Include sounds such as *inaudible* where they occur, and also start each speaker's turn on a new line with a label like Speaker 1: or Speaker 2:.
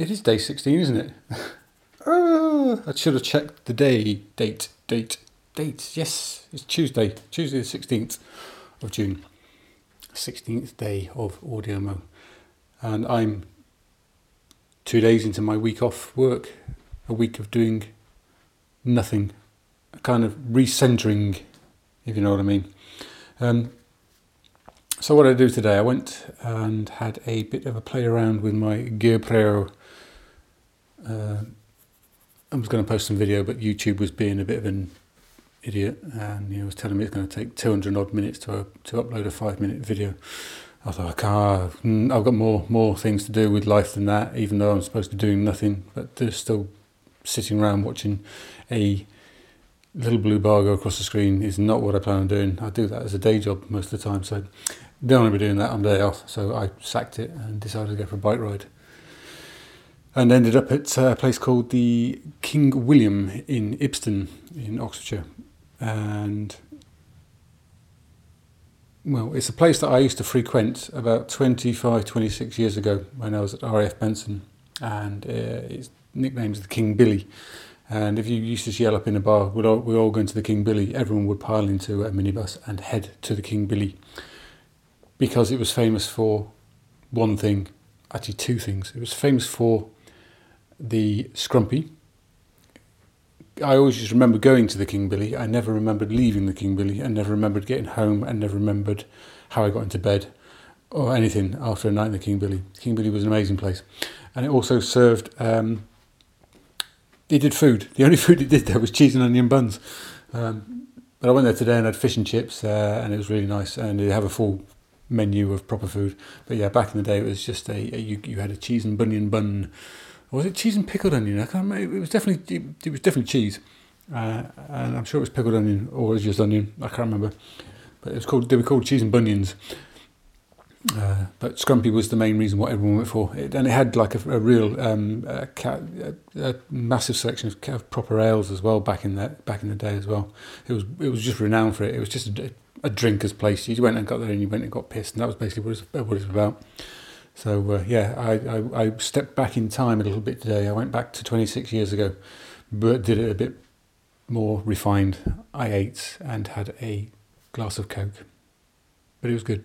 Speaker 1: It is day 16, isn't it? oh, I should have checked the day, date, date, date. Yes, it's Tuesday, Tuesday the 16th of June. 16th day of Audiomo. And I'm two days into my week off work, a week of doing nothing, a kind of recentering, if you know what I mean. Um, so what I do today, I went and had a bit of a play around with my GoPro uh, I was going to post some video, but YouTube was being a bit of an idiot, and he was telling me it's going to take 200 odd minutes to to upload a five minute video. I thought, I can't, I've got more more things to do with life than that, even though I'm supposed to be doing nothing, but just still sitting around watching a little blue bar go across the screen is not what I plan on doing. I do that as a day job most of the time, so don't want to be doing that on day off. So I sacked it and decided to go for a bike ride and ended up at a place called the King William in Ipsden in Oxfordshire. And well, it's a place that I used to frequent about 25, 26 years ago when I was at RAF Benson, and uh, its nickname is the King Billy. And if you used to yell up in a bar, we'd all, we're all going to the King Billy, everyone would pile into a minibus and head to the King Billy because it was famous for one thing, actually two things. It was famous for the Scrumpy. I always just remember going to the King Billy. I never remembered leaving the King Billy. I never remembered getting home. I never remembered how I got into bed or anything after a night in the King Billy. King Billy was an amazing place. And it also served, um, it did food. The only *laughs* food it did there was cheese and onion buns. Um, but I went there today and had fish and chips, uh, and it was really nice. And they have a full menu of proper food. But yeah, back in the day, it was just a, a you, you had a cheese and bunion bun or was it cheese and pickled onion? I can't remember. It was definitely it, it was definitely cheese, uh, and I'm sure it was pickled onion or it was just onion. I can't remember, but it was called they were called cheese and bunions. Uh, but Scrumpy was the main reason what everyone went for, it, and it had like a, a real um, a, a, massive selection of, of, proper ales as well back in that back in the day as well. It was it was just renowned for it. It was just a, a drinker's place. You went and got there and you went and got pissed, and that was basically what it was, what about. So uh, yeah, I, I, I, stepped back in time a little bit today. I went back to 26 years ago, but did it a bit more refined. I ate and had a glass of Coke, but it was good.